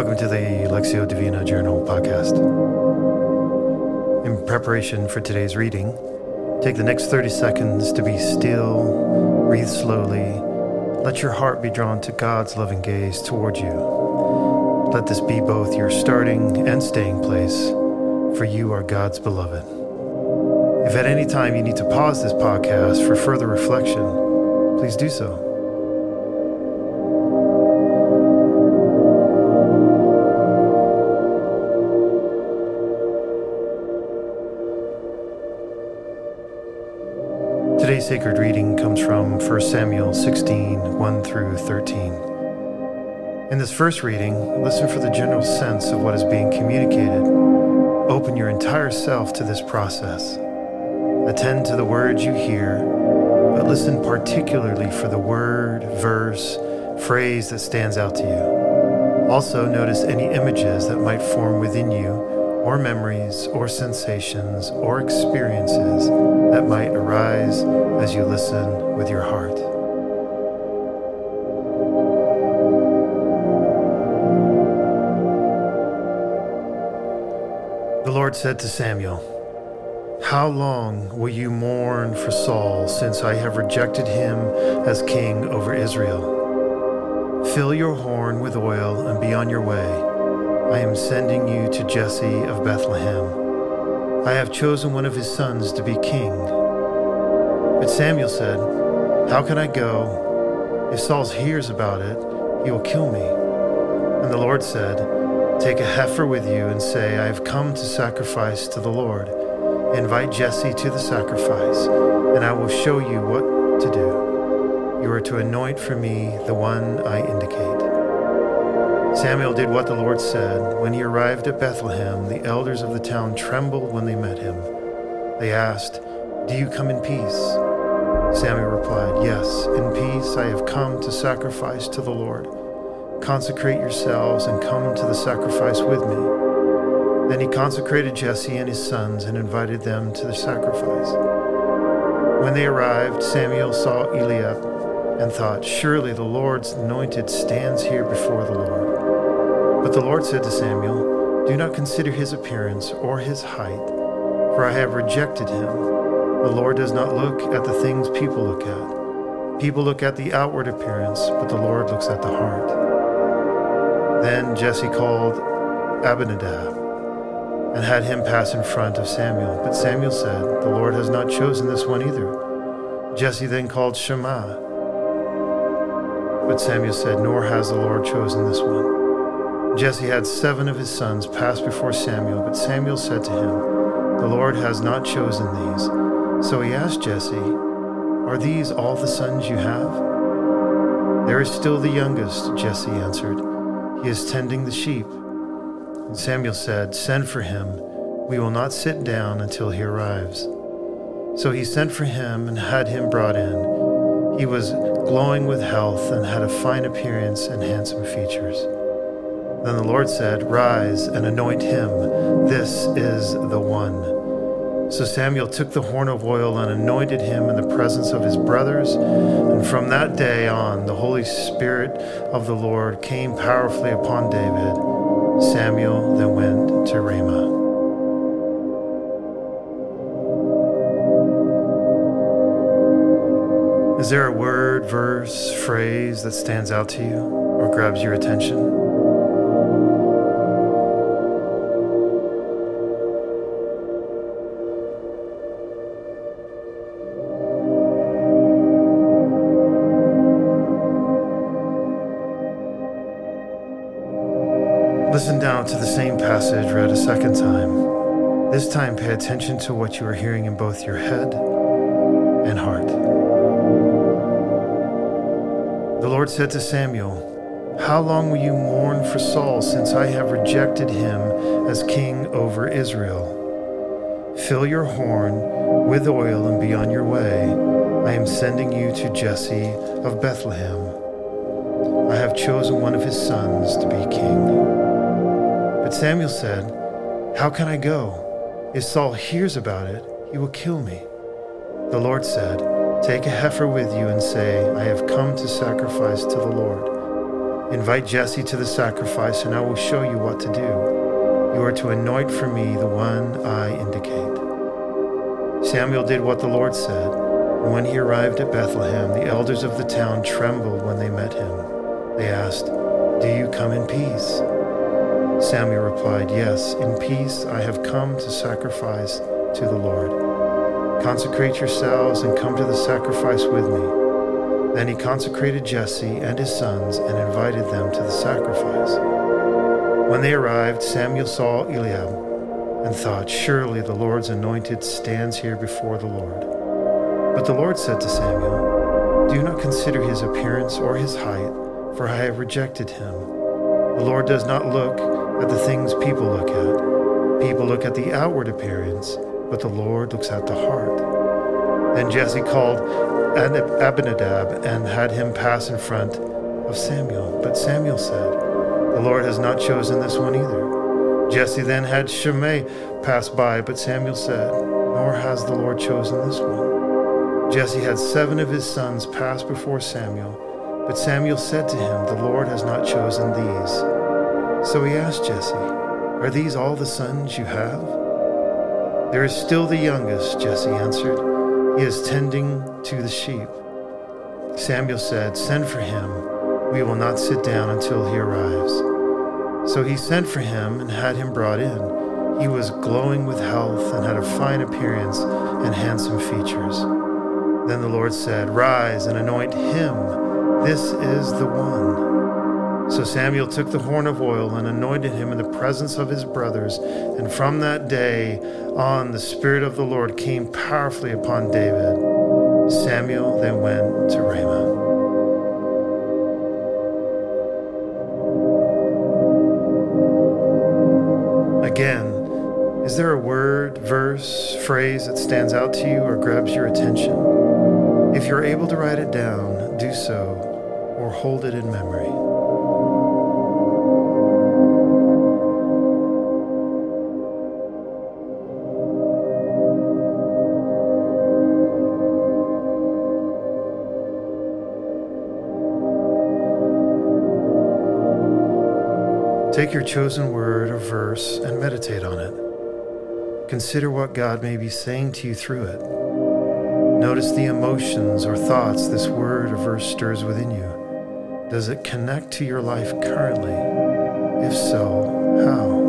Welcome to the Lectio Divina Journal podcast. In preparation for today's reading, take the next 30 seconds to be still, breathe slowly, let your heart be drawn to God's loving gaze toward you. Let this be both your starting and staying place, for you are God's beloved. If at any time you need to pause this podcast for further reflection, please do so. Today's sacred reading comes from 1 Samuel 16 1 through 13. In this first reading, listen for the general sense of what is being communicated. Open your entire self to this process. Attend to the words you hear, but listen particularly for the word, verse, phrase that stands out to you. Also, notice any images that might form within you or memories or sensations or experiences that might arise as you listen with your heart. The Lord said to Samuel, How long will you mourn for Saul since I have rejected him as king over Israel? Fill your horn with oil and be on your way. I am sending you to Jesse of Bethlehem. I have chosen one of his sons to be king. But Samuel said, How can I go? If Saul hears about it, he will kill me. And the Lord said, Take a heifer with you and say, I have come to sacrifice to the Lord. Invite Jesse to the sacrifice, and I will show you what to do. You are to anoint for me the one I indicate. Samuel did what the Lord said. When he arrived at Bethlehem, the elders of the town trembled when they met him. They asked, Do you come in peace? Samuel replied, Yes, in peace I have come to sacrifice to the Lord. Consecrate yourselves and come to the sacrifice with me. Then he consecrated Jesse and his sons and invited them to the sacrifice. When they arrived, Samuel saw Eliab and thought, Surely the Lord's anointed stands here before the Lord. But the Lord said to Samuel, Do not consider his appearance or his height, for I have rejected him. The Lord does not look at the things people look at. People look at the outward appearance, but the Lord looks at the heart. Then Jesse called Abinadab and had him pass in front of Samuel. But Samuel said, The Lord has not chosen this one either. Jesse then called Shammah but Samuel said, Nor has the Lord chosen this one. Jesse had seven of his sons pass before Samuel, but Samuel said to him, The Lord has not chosen these. So he asked Jesse, Are these all the sons you have? There is still the youngest, Jesse answered. He is tending the sheep. And Samuel said, Send for him. We will not sit down until he arrives. So he sent for him and had him brought in. He was glowing with health and had a fine appearance and handsome features. Then the Lord said, Rise and anoint him. This is the one. So Samuel took the horn of oil and anointed him in the presence of his brothers. And from that day on, the Holy Spirit of the Lord came powerfully upon David. Samuel then went to Ramah. Is there a word, verse, phrase that stands out to you or grabs your attention? Time. Pay attention to what you are hearing in both your head and heart. The Lord said to Samuel, How long will you mourn for Saul, since I have rejected him as king over Israel? Fill your horn with oil and be on your way. I am sending you to Jesse of Bethlehem. I have chosen one of his sons to be king. But Samuel said, How can I go? If Saul hears about it, he will kill me. The Lord said, Take a heifer with you and say, I have come to sacrifice to the Lord. Invite Jesse to the sacrifice, and I will show you what to do. You are to anoint for me the one I indicate. Samuel did what the Lord said, and when he arrived at Bethlehem, the elders of the town trembled when they met him. They asked, Do you come in peace? Samuel replied, Yes, in peace I have come to sacrifice to the Lord. Consecrate yourselves and come to the sacrifice with me. Then he consecrated Jesse and his sons and invited them to the sacrifice. When they arrived, Samuel saw Eliab and thought, Surely the Lord's anointed stands here before the Lord. But the Lord said to Samuel, Do not consider his appearance or his height, for I have rejected him. The Lord does not look at the things people look at. People look at the outward appearance, but the Lord looks at the heart. Then Jesse called Abinadab and had him pass in front of Samuel. But Samuel said, The Lord has not chosen this one either. Jesse then had Shimei pass by, but Samuel said, Nor has the Lord chosen this one. Jesse had seven of his sons pass before Samuel, but Samuel said to him, The Lord has not chosen these. So he asked Jesse, Are these all the sons you have? There is still the youngest, Jesse answered. He is tending to the sheep. Samuel said, Send for him. We will not sit down until he arrives. So he sent for him and had him brought in. He was glowing with health and had a fine appearance and handsome features. Then the Lord said, Rise and anoint him. This is the one. So Samuel took the horn of oil and anointed him in the presence of his brothers. And from that day on, the Spirit of the Lord came powerfully upon David. Samuel then went to Ramah. Again, is there a word, verse, phrase that stands out to you or grabs your attention? If you're able to write it down, do so or hold it in memory. Take your chosen word or verse and meditate on it. Consider what God may be saying to you through it. Notice the emotions or thoughts this word or verse stirs within you. Does it connect to your life currently? If so, how?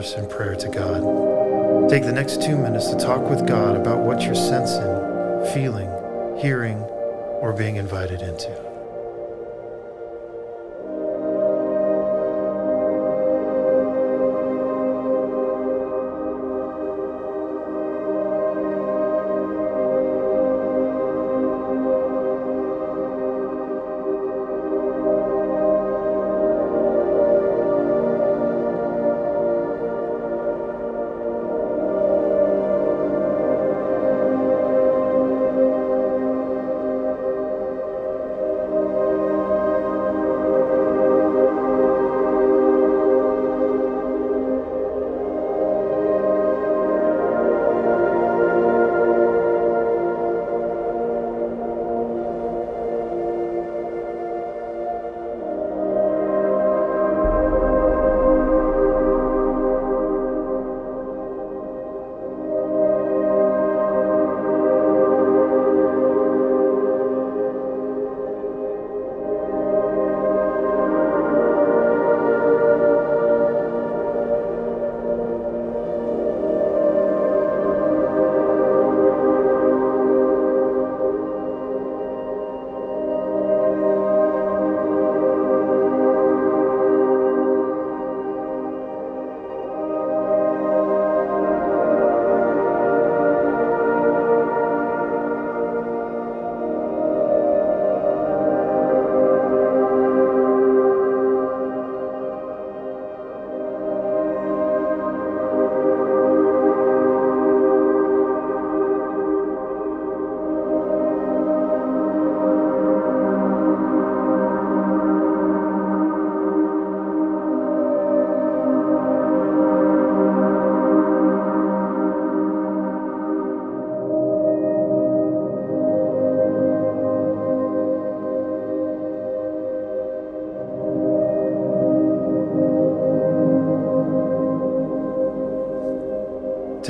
In prayer to God. Take the next two minutes to talk with God about what you're sensing, feeling, hearing, or being invited into.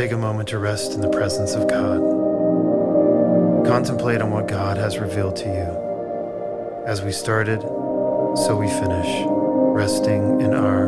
Take a moment to rest in the presence of God. Contemplate on what God has revealed to you. As we started, so we finish, resting in our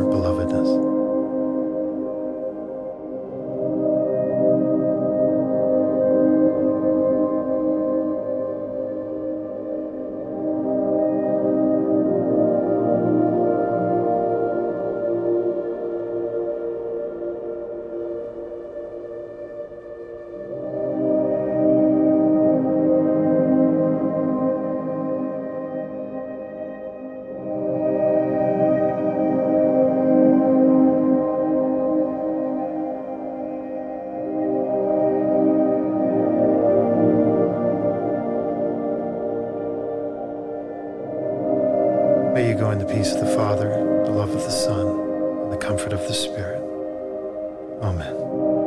peace of the Father, the love of the Son, and the comfort of the Spirit. Amen.